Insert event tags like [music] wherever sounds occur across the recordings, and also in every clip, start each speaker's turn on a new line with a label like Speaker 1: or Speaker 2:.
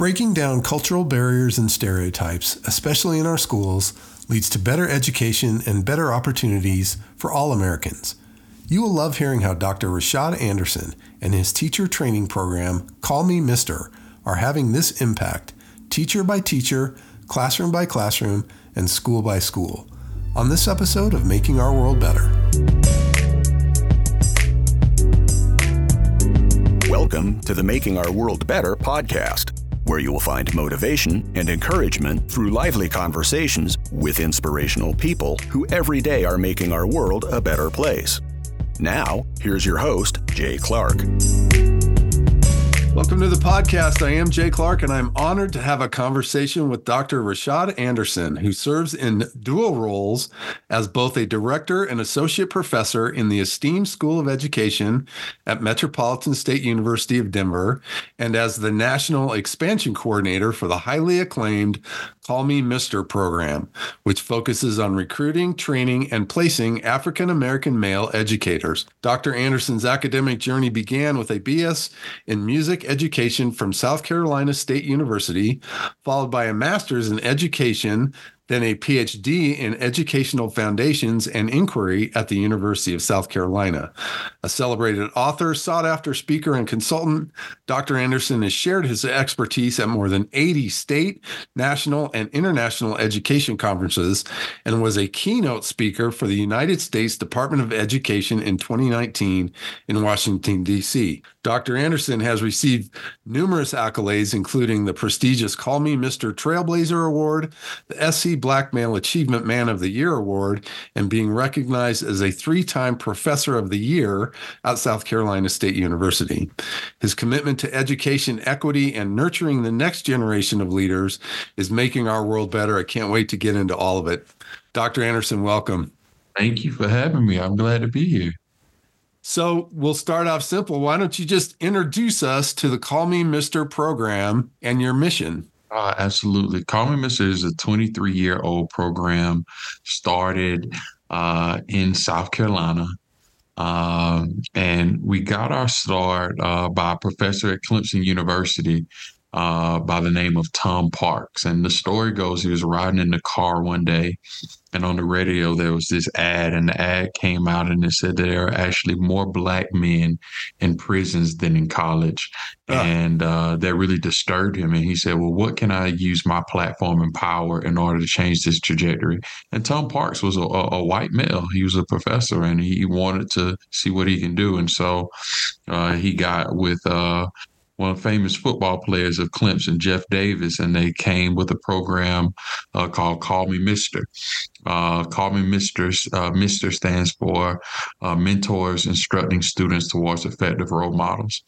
Speaker 1: Breaking down cultural barriers and stereotypes, especially in our schools, leads to better education and better opportunities for all Americans. You will love hearing how Dr. Rashad Anderson and his teacher training program, Call Me Mister, are having this impact, teacher by teacher, classroom by classroom, and school by school. On this episode of Making Our World Better.
Speaker 2: Welcome to the Making Our World Better podcast where you will find motivation and encouragement through lively conversations with inspirational people who every day are making our world a better place. Now, here's your host, Jay Clark.
Speaker 1: Welcome to the podcast. I am Jay Clark, and I'm honored to have a conversation with Dr. Rashad Anderson, who serves in dual roles as both a director and associate professor in the esteemed School of Education at Metropolitan State University of Denver, and as the national expansion coordinator for the highly acclaimed Call Me Mister program, which focuses on recruiting, training, and placing African American male educators. Dr. Anderson's academic journey began with a BS in music education from South Carolina State University, followed by a master's in education then a PhD in Educational Foundations and Inquiry at the University of South Carolina. A celebrated author, sought after speaker, and consultant, Dr. Anderson has shared his expertise at more than 80 state, national, and international education conferences and was a keynote speaker for the United States Department of Education in 2019 in Washington, D.C. Dr. Anderson has received numerous accolades, including the prestigious Call Me Mr. Trailblazer Award, the SC Black Male Achievement Man of the Year Award and being recognized as a three time Professor of the Year at South Carolina State University. His commitment to education, equity, and nurturing the next generation of leaders is making our world better. I can't wait to get into all of it. Dr. Anderson, welcome.
Speaker 3: Thank you for having me. I'm glad to be here.
Speaker 1: So we'll start off simple. Why don't you just introduce us to the Call Me Mister program and your mission?
Speaker 3: Uh, absolutely. Me Mister is a 23 year old program started uh, in South Carolina. Um, and we got our start uh, by a professor at Clemson University uh, by the name of Tom Parks. And the story goes he was riding in the car one day, and on the radio there was this ad, and the ad came out and it said there are actually more black men in prisons than in college. And uh, that really disturbed him. And he said, Well, what can I use my platform and power in order to change this trajectory? And Tom Parks was a, a white male. He was a professor and he wanted to see what he can do. And so uh, he got with uh, one of the famous football players of Clemson, Jeff Davis, and they came with a program uh, called Call Me Mister. Uh, Call Me Mister. Uh, Mister stands for uh, Mentors Instructing Students Towards Effective Role Models.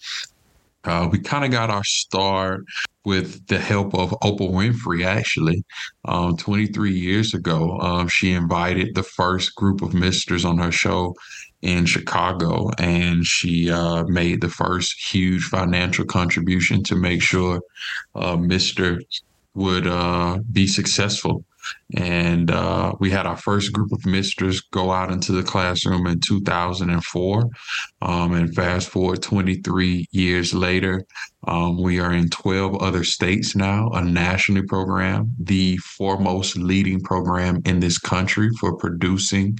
Speaker 3: Uh, we kind of got our start with the help of Oprah Winfrey, actually. Um, 23 years ago, um, she invited the first group of misters on her show in Chicago, and she uh, made the first huge financial contribution to make sure uh, Mister would uh, be successful. And uh, we had our first group of misters go out into the classroom in 2004. Um, and fast forward 23 years later, um, we are in 12 other states now, a national program, the foremost leading program in this country for producing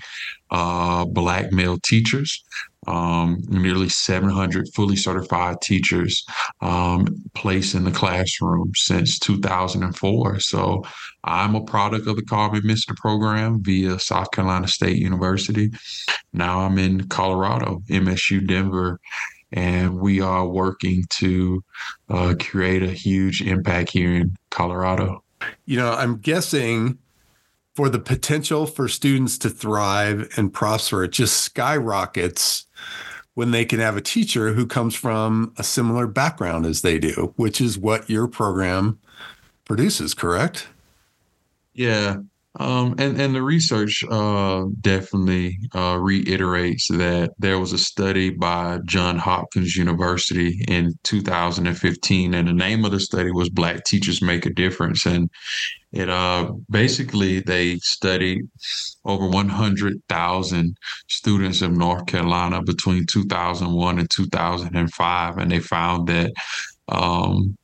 Speaker 3: uh, black male teachers. Um, nearly 700 fully certified teachers um, placed in the classroom since 2004. So I'm a product of the Call Me Mister program via South Carolina State University. Now I'm in Colorado, MSU Denver, and we are working to uh, create a huge impact here in Colorado.
Speaker 1: You know, I'm guessing for the potential for students to thrive and prosper, it just skyrockets when they can have a teacher who comes from a similar background as they do, which is what your program produces, correct?
Speaker 3: Yeah. Um, and, and the research uh, definitely uh, reiterates that there was a study by John Hopkins University in 2015, and the name of the study was Black Teachers Make a Difference. And it uh, basically they studied over 100,000 students of North Carolina between 2001 and 2005, and they found that um,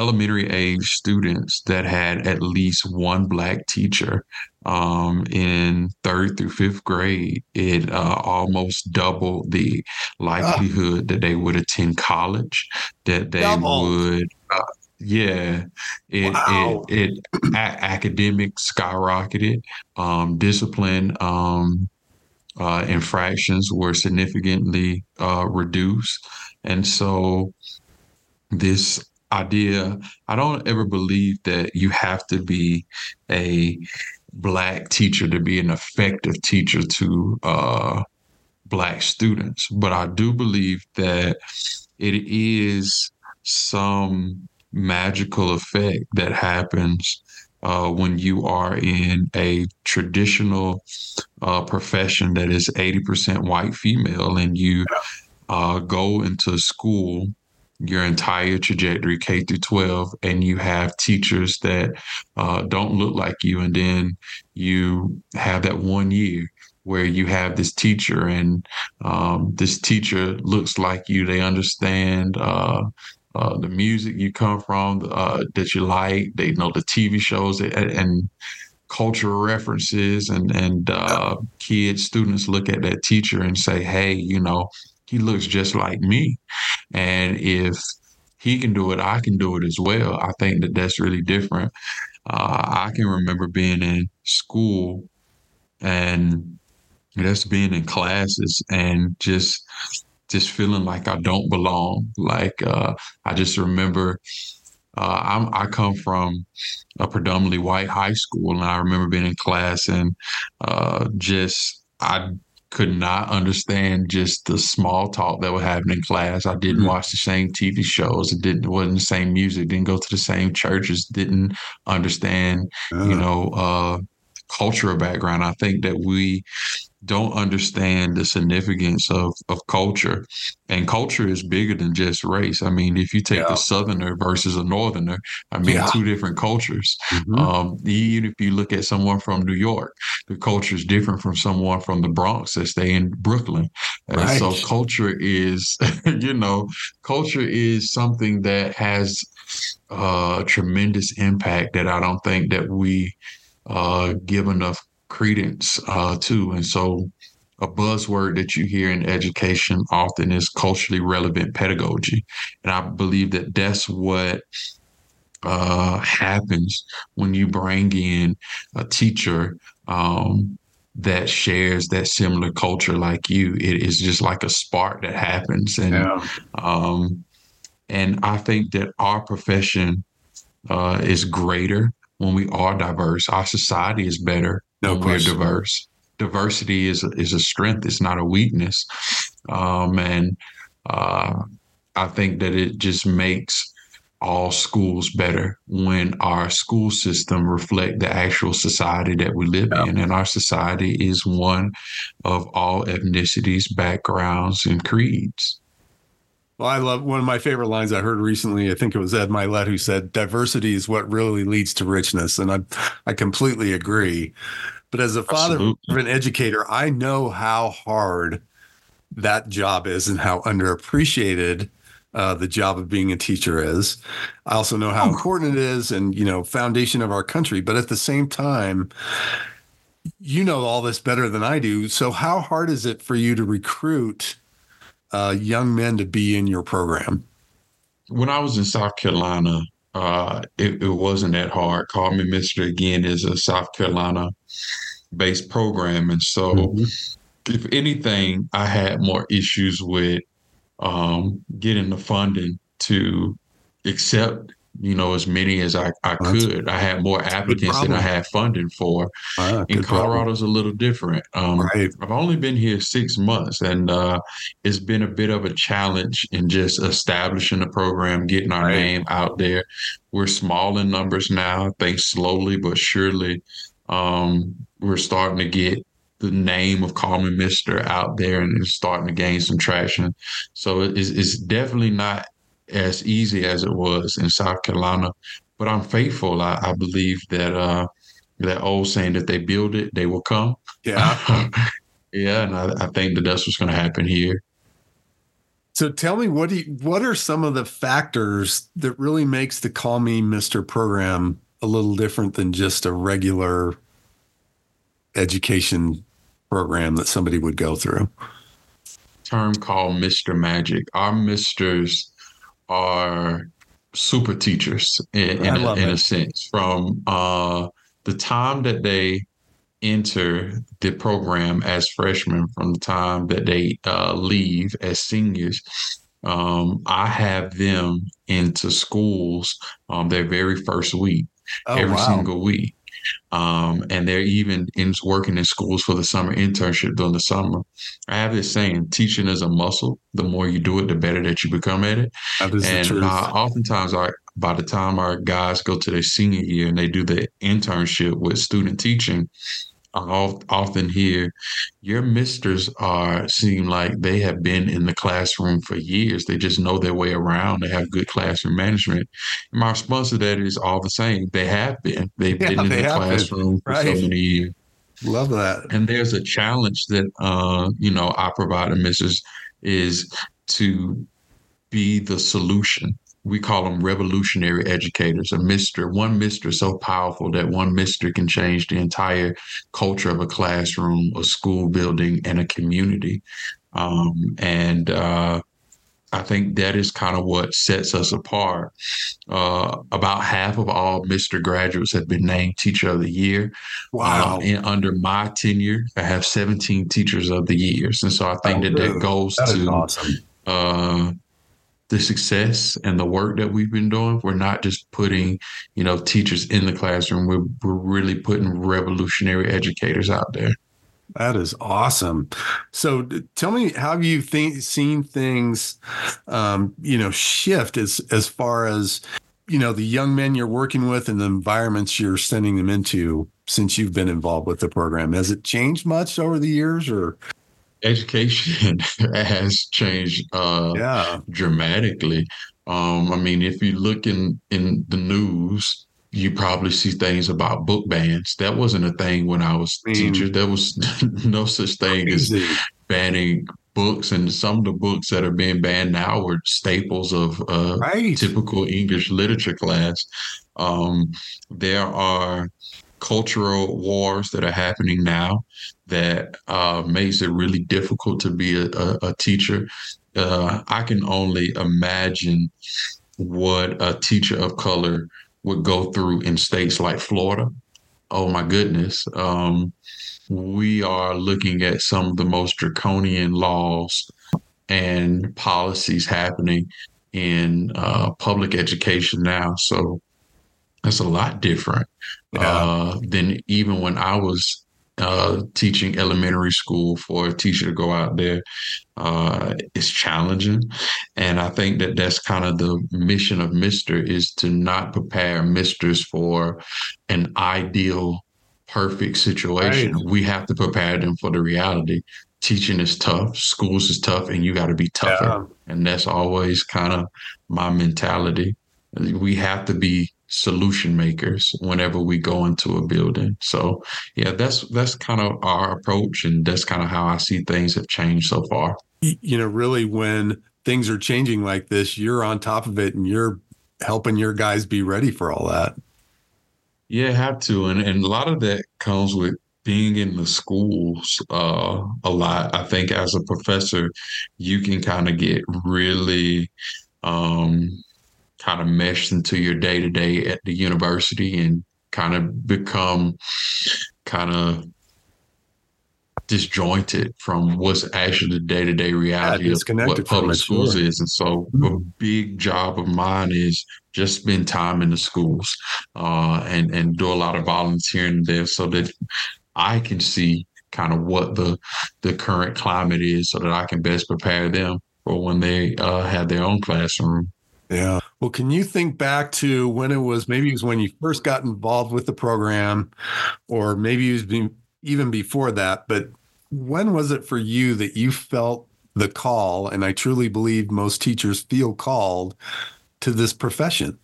Speaker 3: elementary age students that had at least one black teacher um, in third through fifth grade. It uh, almost doubled the likelihood that they would attend college, that they Double. would. Uh, yeah, it wow. it, it a- academic skyrocketed. Um, discipline um, uh, infractions were significantly uh, reduced, and so this idea. I don't ever believe that you have to be a black teacher to be an effective teacher to uh, black students. But i do believe that it is some magical effect that happens uh, when you are in a traditional uh, profession that is 80% white female and you uh, go into school your entire trajectory, K through 12, and you have teachers that uh, don't look like you. And then you have that one year where you have this teacher, and um, this teacher looks like you. They understand. Uh, uh, the music you come from, uh, that you like, they know the TV shows and, and cultural references, and and uh, kids, students look at that teacher and say, "Hey, you know, he looks just like me. And if he can do it, I can do it as well. I think that that's really different. Uh, I can remember being in school and just being in classes and just just feeling like I don't belong. Like uh, I just remember uh, I come from a predominantly white high school, and I remember being in class and uh, just I could not understand just the small talk that would happen in class. I didn't mm-hmm. watch the same TV shows. It didn't wasn't the same music. Didn't go to the same churches. Didn't understand, uh-huh. you know, uh, cultural background. I think that we don't understand the significance of, of culture. And culture is bigger than just race. I mean, if you take yeah. a southerner versus a northerner, I mean, yeah. two different cultures. Mm-hmm. Um, even if you look at someone from New York, the culture is different from someone from the Bronx that stay in Brooklyn. And so culture is, [laughs] you know, culture is something that has a uh, tremendous impact that I don't think that we uh, give enough credence uh, to. And so a buzzword that you hear in education often is culturally relevant pedagogy. And I believe that that's what uh, happens when you bring in a teacher um, that shares that similar culture like you. It is just like a spark that happens. And yeah. um, and I think that our profession uh, is greater when we are diverse. Our society is better no we're diverse. Diversity is is a strength. It's not a weakness. Um, and uh, I think that it just makes all schools better when our school system reflect the actual society that we live yeah. in and our society is one of all ethnicities backgrounds and creeds
Speaker 1: well, I love one of my favorite lines I heard recently. I think it was Ed Mylett who said, "Diversity is what really leads to richness," and I, I completely agree. But as a father Absolutely. of an educator, I know how hard that job is and how underappreciated uh, the job of being a teacher is. I also know how important it is, and you know, foundation of our country. But at the same time, you know all this better than I do. So, how hard is it for you to recruit? uh, young men to be in your program?
Speaker 3: When I was in South Carolina, uh, it, it, wasn't that hard. Call Me Mister again is a South Carolina based program. And so, mm-hmm. if anything, I had more issues with um, getting the funding to accept you know, as many as I, I could. I had more applicants than I had funding for. Ah, in Colorado's problem. a little different. Um, right. I've only been here six months, and uh, it's been a bit of a challenge in just establishing the program, getting our right. name out there. We're small in numbers now. I think slowly but surely um, we're starting to get the name of Call Me Mister out there and it's starting to gain some traction. So it's, it's definitely not as easy as it was in South Carolina. But I'm faithful. I, I believe that uh, that old saying that they build it, they will come.
Speaker 1: Yeah. [laughs]
Speaker 3: yeah, and I, I think that that's what's going to happen here.
Speaker 1: So tell me what do you, what are some of the factors that really makes the Call Me Mr. program a little different than just a regular education program that somebody would go through?
Speaker 3: Term called Mr. Magic. Our misters are super teachers in, in, a, in a, sense from uh, the time that they enter the program as freshmen from the time that they uh, leave as seniors. Um, I have them into schools um, their very first week, oh, every wow. single week. Um, and they're even in working in schools for the summer internship during the summer. I have this saying: teaching is a muscle. The more you do it, the better that you become at it. and uh, oftentimes, our by the time our guys go to their senior year and they do the internship with student teaching, I often hear your misters are seem like they have been in the classroom for years. They just know their way around. They have good classroom management. And my response to that is all the same. They have been. They've yeah, been in the classroom for so many years.
Speaker 1: Love that.
Speaker 3: And there's a challenge that uh, you know I provide a misters is to be the solution we call them revolutionary educators. A mister, one mister so powerful that one mister can change the entire culture of a classroom, a school building, and a community. Um, and uh, I think that is kind of what sets us apart. Uh, about half of all Mr. graduates have been named Teacher of the Year.
Speaker 1: Wow!
Speaker 3: Uh, and under my tenure, I have 17 Teachers of the Years, and so I think oh, that really? that goes that to awesome. uh, the success and the work that we've been doing. We're not just putting, you know, teachers in the classroom. We're, we're really putting revolutionary educators out there.
Speaker 1: That is awesome. So, tell me, how have you think, seen things, um, you know, shift as as far as you know the young men you're working with and the environments you're sending them into since you've been involved with the program? Has it changed much over the years, or
Speaker 3: education [laughs] has changed uh, yeah. dramatically. Um, I mean, if you look in in the news, you probably see things about book bans. That wasn't a thing when I was I mean, teacher. There was [laughs] no such thing crazy. as banning books, and some of the books that are being banned now were staples of uh, right. typical English literature class. Um, there are cultural wars that are happening now that uh, makes it really difficult to be a, a, a teacher. Uh, I can only imagine what a teacher of color would go through in states like Florida. Oh my goodness. Um, we are looking at some of the most draconian laws and policies happening in uh, public education now. So that's a lot different yeah. uh, than even when I was uh, teaching elementary school for a teacher to go out there uh, is challenging. And I think that that's kind of the mission of Mister is to not prepare Misters for an ideal, perfect situation. Right. We have to prepare them for the reality. Teaching is tough, schools is tough, and you got to be tougher. Yeah. And that's always kind of my mentality. We have to be solution makers whenever we go into a building. So yeah, that's that's kind of our approach and that's kind of how I see things have changed so far.
Speaker 1: You know, really when things are changing like this, you're on top of it and you're helping your guys be ready for all that.
Speaker 3: Yeah, have to. And and a lot of that comes with being in the schools uh, a lot. I think as a professor, you can kind of get really um, kind of mesh into your day to day at the university and kind of become kind of disjointed from what's actually the day to day reality yeah, of what public schools sure. is. And so, mm-hmm. a big job of mine is just spend time in the schools uh, and and do a lot of volunteering there, so that I can see kind of what the the current climate is, so that I can best prepare them for when they uh, have their own classroom.
Speaker 1: Yeah. Well, can you think back to when it was maybe it was when you first got involved with the program, or maybe it was even before that, but when was it for you that you felt the call? And I truly believe most teachers feel called to this profession.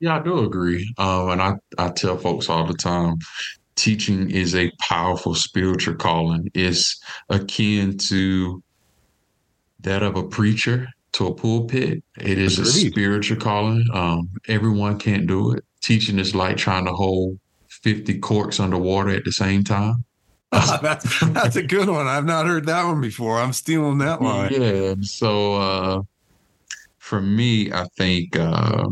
Speaker 3: Yeah, I do agree. Uh, and I, I tell folks all the time teaching is a powerful spiritual calling. It's akin to that of a preacher to a pulpit. It is Agreed. a spiritual calling. Um, everyone can't do it. Teaching is like trying to hold 50 corks underwater at the same time. [laughs]
Speaker 1: that's that's a good one. I've not heard that one before. I'm stealing that line.
Speaker 3: Yeah. So uh, for me, I think uh,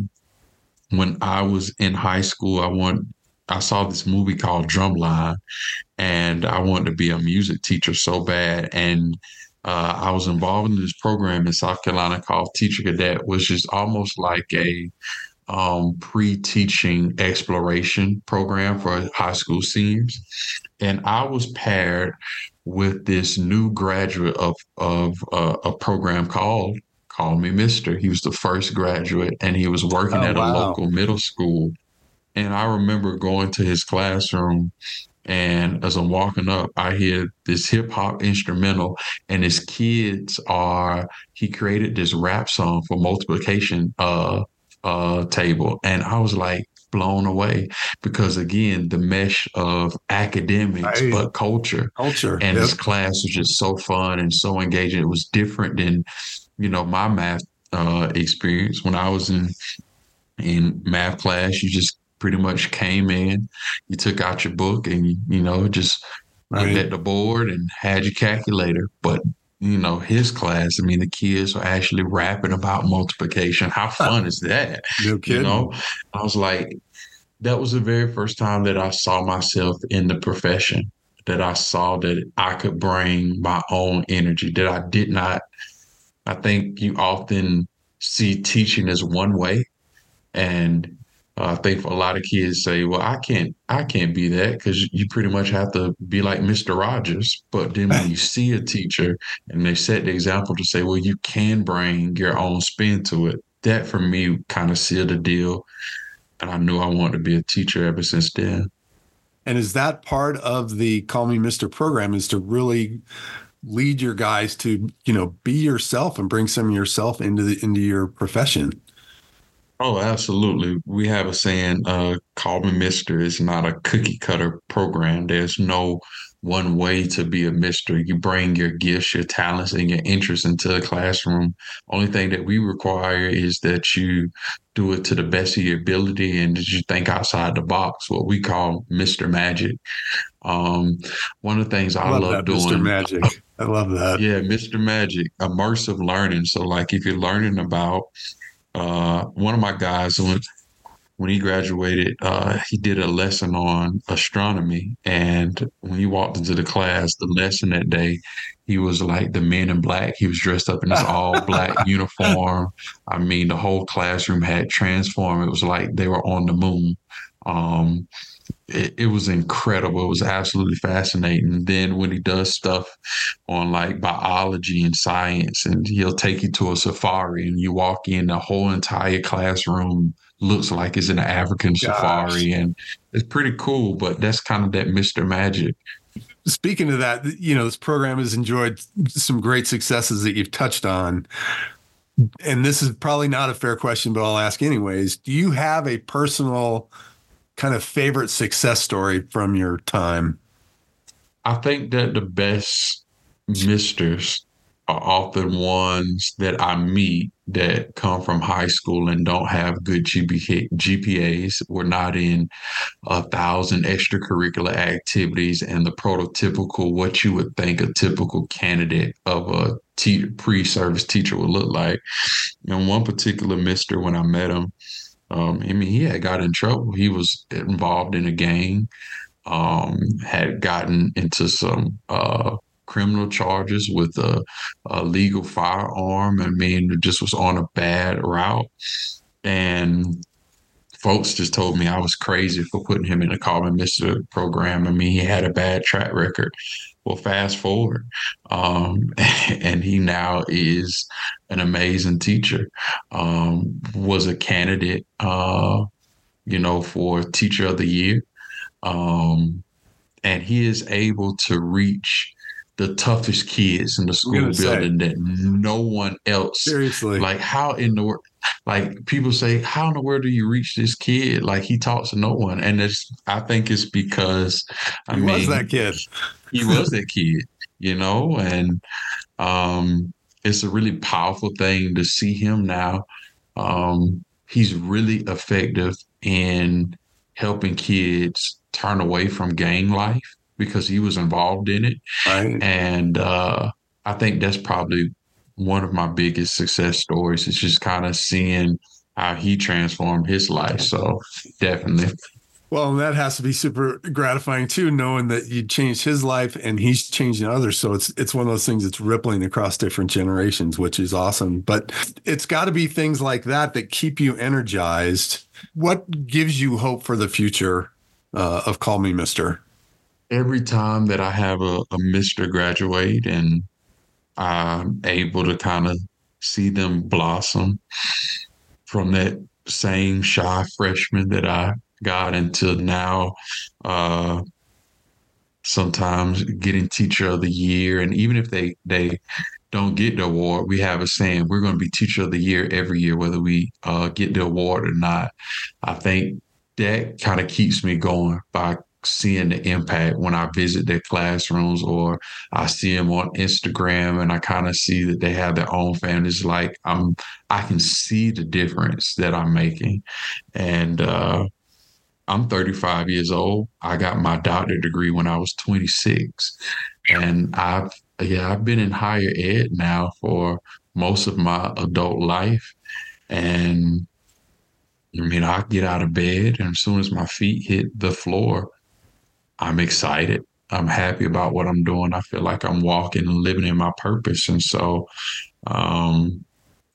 Speaker 3: when I was in high school, I want I saw this movie called Drumline, and I wanted to be a music teacher so bad. And uh, I was involved in this program in South Carolina called Teacher Cadet, which is almost like a um, pre-teaching exploration program for high school seniors, and I was paired with this new graduate of of uh, a program called Call Me Mister. He was the first graduate, and he was working oh, at wow. a local middle school. And I remember going to his classroom and as I'm walking up, I hear this hip hop instrumental, and his kids are. He created this rap song for multiplication uh, uh, table, and I was like blown away because again, the mesh of academics but culture,
Speaker 1: culture,
Speaker 3: and yep. his class was just so fun and so engaging. It was different than you know my math uh, experience when I was in in math class. You just pretty much came in, you took out your book and you, you know, just right. looked at the board and had your calculator. But you know, his class, I mean, the kids are actually rapping about multiplication. How fun is that?
Speaker 1: No kidding.
Speaker 3: You know, I was like, that was the very first time that I saw myself in the profession, that I saw that I could bring my own energy, that I did not. I think you often see teaching as one way. And Uh, I think a lot of kids say, "Well, I can't, I can't be that," because you pretty much have to be like Mister Rogers. But then when you [laughs] see a teacher and they set the example to say, "Well, you can bring your own spin to it," that for me kind of sealed the deal, and I knew I wanted to be a teacher ever since then.
Speaker 1: And is that part of the Call Me Mister program? Is to really lead your guys to, you know, be yourself and bring some of yourself into the into your profession.
Speaker 3: Oh, absolutely. We have a saying, uh, call me Mister. It's not a cookie cutter program. There's no one way to be a Mister. You bring your gifts, your talents, and your interests into the classroom. Only thing that we require is that you do it to the best of your ability and that you think outside the box, what we call Mr. Magic. Um, one of the things I, I love, love doing. Mr.
Speaker 1: Magic. I love that.
Speaker 3: Yeah, Mr. Magic, immersive learning. So, like, if you're learning about uh, one of my guys when when he graduated, uh, he did a lesson on astronomy. And when he walked into the class, the lesson that day, he was like the men in black. He was dressed up in his all [laughs] black uniform. I mean, the whole classroom had transformed. It was like they were on the moon. Um, it, it, was incredible. It was absolutely fascinating. Then when he does stuff on like biology and science, and he'll take you to a safari, and you walk in, the whole entire classroom looks like it's an African Gosh. safari, and it's pretty cool. But that's kind of that Mister Magic.
Speaker 1: Speaking of that, you know, this program has enjoyed some great successes that you've touched on. And this is probably not a fair question, but I'll ask anyways. Do you have a personal kind of favorite success story from your time?
Speaker 3: I think that the best misters are often ones that I meet that come from high school and don't have good GPAs. We're not in a thousand extracurricular activities and the prototypical, what you would think a typical candidate of a te- pre-service teacher would look like. And one particular mister, when I met him, um, I mean, he had got in trouble. He was involved in a gang, um, had gotten into some uh, criminal charges with a, a, legal firearm. I mean, just was on a bad route. And folks just told me I was crazy for putting him in a Me Mister program. I mean, he had a bad track record. Well, fast forward, um, [laughs] and he now is an amazing teacher. Um, was a candidate, uh, you know, for Teacher of the Year, um, and he is able to reach the toughest kids in the school building say. that no one else.
Speaker 1: Seriously,
Speaker 3: like how in the world? Like people say, how in the world do you reach this kid? Like he talks to no one, and it's. I think it's because I
Speaker 1: he
Speaker 3: mean,
Speaker 1: was that kid
Speaker 3: he was that kid, you know, and um, it's a really powerful thing to see him now. Um, he's really effective in helping kids turn away from gang life because he was involved in it.
Speaker 1: Right.
Speaker 3: And uh, I think that's probably one of my biggest success stories is just kind of seeing how he transformed his life. So definitely.
Speaker 1: Well, and that has to be super gratifying too, knowing that you changed his life and he's changing others. So it's it's one of those things that's rippling across different generations, which is awesome. But it's got to be things like that that keep you energized. What gives you hope for the future uh, of Call Me Mister?
Speaker 3: Every time that I have a, a Mister graduate and I'm able to kind of see them blossom from that same shy freshman that I got until now. Uh, sometimes getting teacher of the year, and even if they they don't get the award, we have a saying we're going to be teacher of the year every year, whether we uh, get the award or not. I think that kind of keeps me going by seeing the impact when I visit their classrooms or I see them on Instagram and I kind of see that they have their own families. Like I'm, I can see the difference that I'm making. And, uh, I'm 35 years old. I got my doctorate degree when I was 26. And I've, yeah, I've been in higher ed now for most of my adult life. And I mean, I get out of bed and as soon as my feet hit the floor, I'm excited. I'm happy about what I'm doing. I feel like I'm walking and living in my purpose. And so um,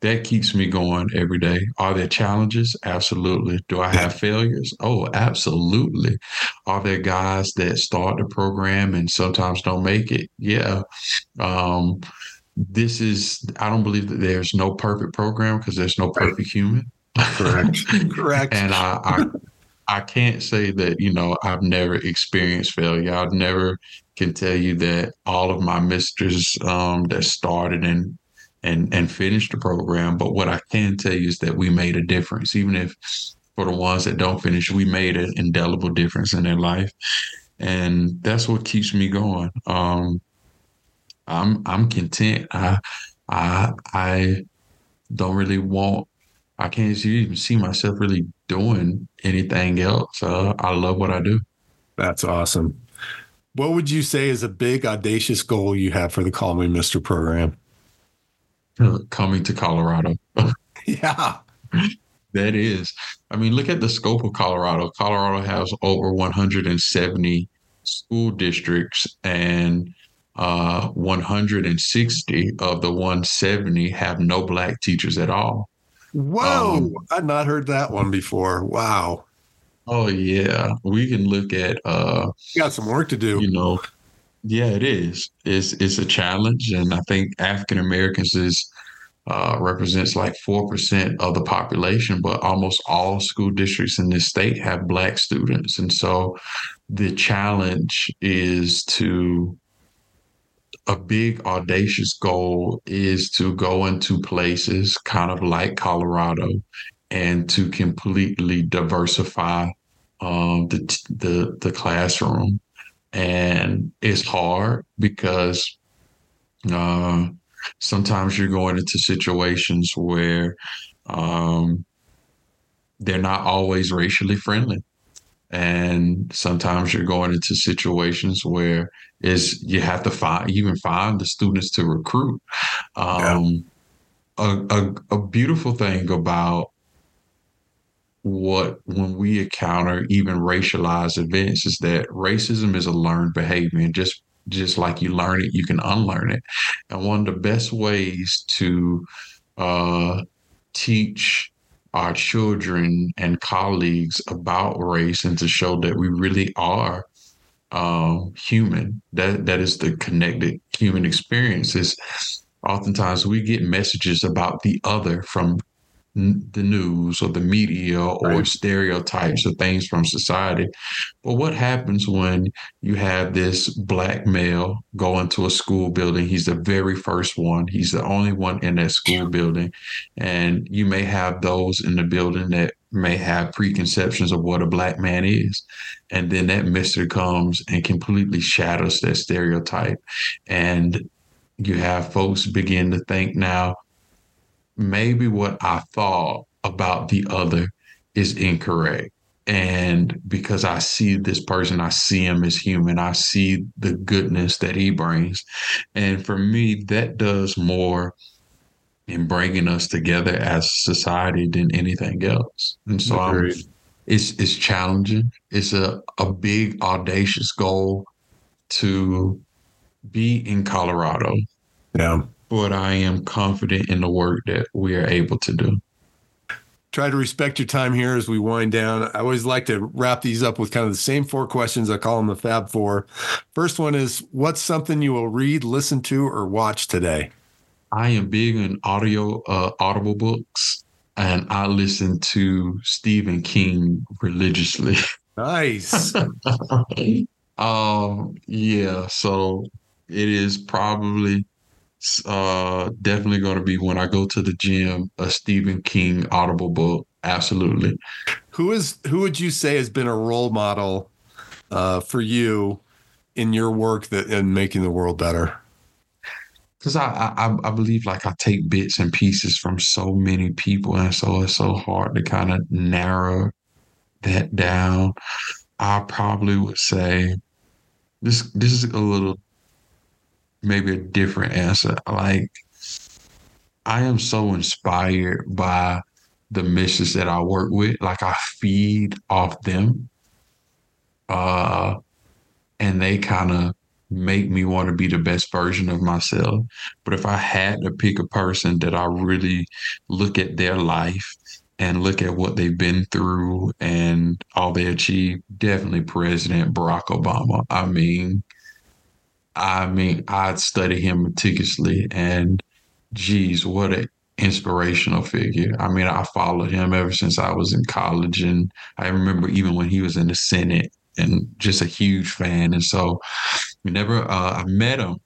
Speaker 3: that keeps me going every day. Are there challenges? Absolutely. Do I have failures? Oh, absolutely. Are there guys that start the program and sometimes don't make it? Yeah. Um, this is, I don't believe that there's no perfect program because there's no perfect human.
Speaker 1: Correct. [laughs] Correct.
Speaker 3: and I, I I can't say that, you know, I've never experienced failure. I've never can tell you that all of my misters um, that started and and and finished the program. But what I can tell you is that we made a difference. Even if for the ones that don't finish, we made an indelible difference in their life. And that's what keeps me going. Um, I'm I'm content. I I I don't really want I can't even see myself really doing anything else. Uh, I love what I do.
Speaker 1: That's awesome. What would you say is a big audacious goal you have for the Call Me Mister program?
Speaker 3: Uh, coming to Colorado. [laughs]
Speaker 1: yeah.
Speaker 3: That is. I mean, look at the scope of Colorado. Colorado has over 170 school districts, and uh, 160 of the 170 have no black teachers at all.
Speaker 1: Whoa, um, I'd not heard that one before. Wow.
Speaker 3: Oh yeah, we can look at. uh
Speaker 1: you got some work to do.
Speaker 3: You know, yeah, it is. It's it's a challenge, and I think African Americans is uh, represents like four percent of the population, but almost all school districts in this state have black students, and so the challenge is to a big audacious goal is to go into places kind of like Colorado and to completely diversify um, the, the the classroom. And it's hard because uh, sometimes you're going into situations where um, they're not always racially friendly and sometimes you're going into situations where is you have to find even find the students to recruit um, yeah. a, a, a beautiful thing about what when we encounter even racialized events is that racism is a learned behavior and just just like you learn it you can unlearn it and one of the best ways to uh, teach our children and colleagues about race and to show that we really are um, human. That that is the connected human experience. Is oftentimes we get messages about the other from the news or the media or right. stereotypes or things from society. But what happens when you have this black male go into a school building? He's the very first one. He's the only one in that school building. And you may have those in the building that may have preconceptions of what a black man is. And then that mister comes and completely shatters that stereotype. And you have folks begin to think now, maybe what I thought about the other is incorrect. And because I see this person, I see him as human, I see the goodness that he brings. And for me, that does more in bringing us together as society than anything else. And so I'm, it's it's challenging. It's a, a big audacious goal to be in Colorado.
Speaker 1: Yeah.
Speaker 3: But I am confident in the work that we are able to do
Speaker 1: try to respect your time here as we wind down. I always like to wrap these up with kind of the same four questions. I call them the Fab Four. First one is What's something you will read, listen to, or watch today?
Speaker 3: I am big on audio, uh, audible books, and I listen to Stephen King religiously. [laughs]
Speaker 1: Nice. [laughs]
Speaker 3: um, yeah, so it is probably uh, definitely going to be when I go to the gym, a Stephen King audible book. Absolutely.
Speaker 1: Who is who would you say has been a role model uh, for you in your work that in making the world better?
Speaker 3: Because I, I I believe like I take bits and pieces from so many people, and so it's so hard to kind of narrow that down. I probably would say this this is a little maybe a different answer. Like, I am so inspired by the missions that I work with. Like, I feed off them. Uh, and they kind of make me want to be the best version of myself. But if I had to pick a person that I really look at their life and look at what they've been through and all they achieved, definitely President Barack Obama. I mean, I mean, I'd study him meticulously, and geez, what an inspirational figure. I mean, I followed him ever since I was in college, and I remember even when he was in the Senate, and just a huge fan. And so, never, uh, I met him,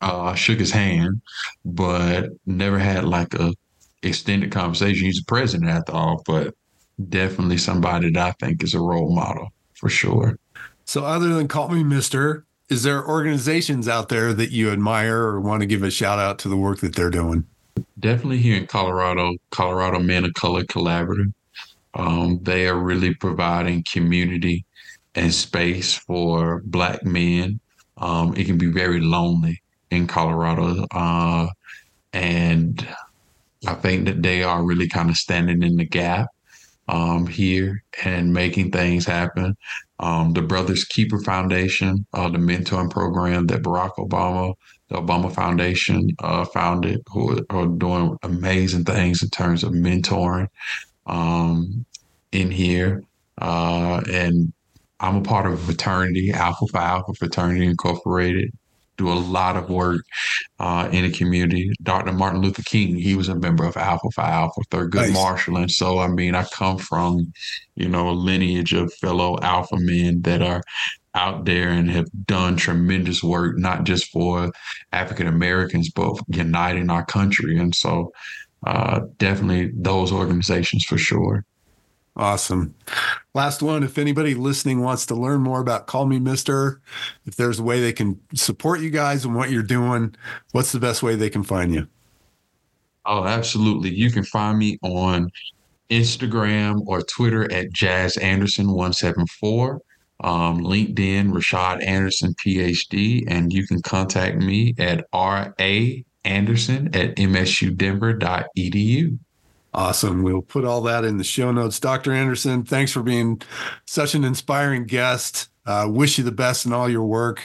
Speaker 3: uh, shook his hand, but never had like a extended conversation. He's the president after all, but definitely somebody that I think is a role model for sure.
Speaker 1: So, other than call me Mister, is there organizations out there that you admire or want to give a shout out to the work that they're doing?
Speaker 3: Definitely here in Colorado, Colorado Men of Color Collaborative. Um, they are really providing community and space for Black men. Um, it can be very lonely in Colorado. Uh, and I think that they are really kind of standing in the gap um, here and making things happen um, the Brothers Keeper Foundation, uh, the mentoring program that Barack Obama, the Obama Foundation, uh, founded, who are doing amazing things in terms of mentoring um, in here. Uh, and I'm a part of a fraternity, Alpha Phi Alpha Fraternity Incorporated do a lot of work uh, in the community. Dr. Martin Luther King, he was a member of Alpha Phi Alpha, Thurgood nice. Marshall. And so, I mean, I come from, you know, a lineage of fellow Alpha men that are out there and have done tremendous work, not just for African Americans, but uniting our country. And so, uh, definitely those organizations for sure.
Speaker 1: Awesome. Last one. If anybody listening wants to learn more about Call Me Mister, if there's a way they can support you guys and what you're doing, what's the best way they can find you?
Speaker 3: Oh, absolutely. You can find me on Instagram or Twitter at Jazz Anderson 174, um, LinkedIn, Rashad Anderson, PhD, and you can contact me at RA Anderson at msudenver.edu.
Speaker 1: Awesome. We'll put all that in the show notes. Dr. Anderson, thanks for being such an inspiring guest. Uh, wish you the best in all your work.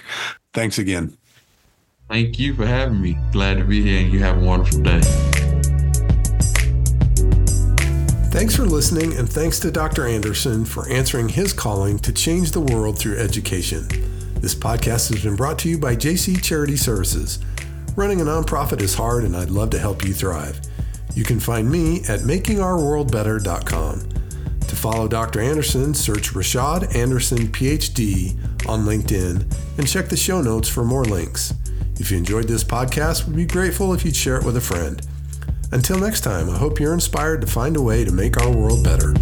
Speaker 1: Thanks again.
Speaker 3: Thank you for having me. Glad to be here, and you have a wonderful day.
Speaker 1: Thanks for listening, and thanks to Dr. Anderson for answering his calling to change the world through education. This podcast has been brought to you by JC Charity Services. Running a nonprofit is hard, and I'd love to help you thrive. You can find me at makingourworldbetter.com. To follow Dr. Anderson, search Rashad Anderson, PhD, on LinkedIn and check the show notes for more links. If you enjoyed this podcast, we'd be grateful if you'd share it with a friend. Until next time, I hope you're inspired to find a way to make our world better.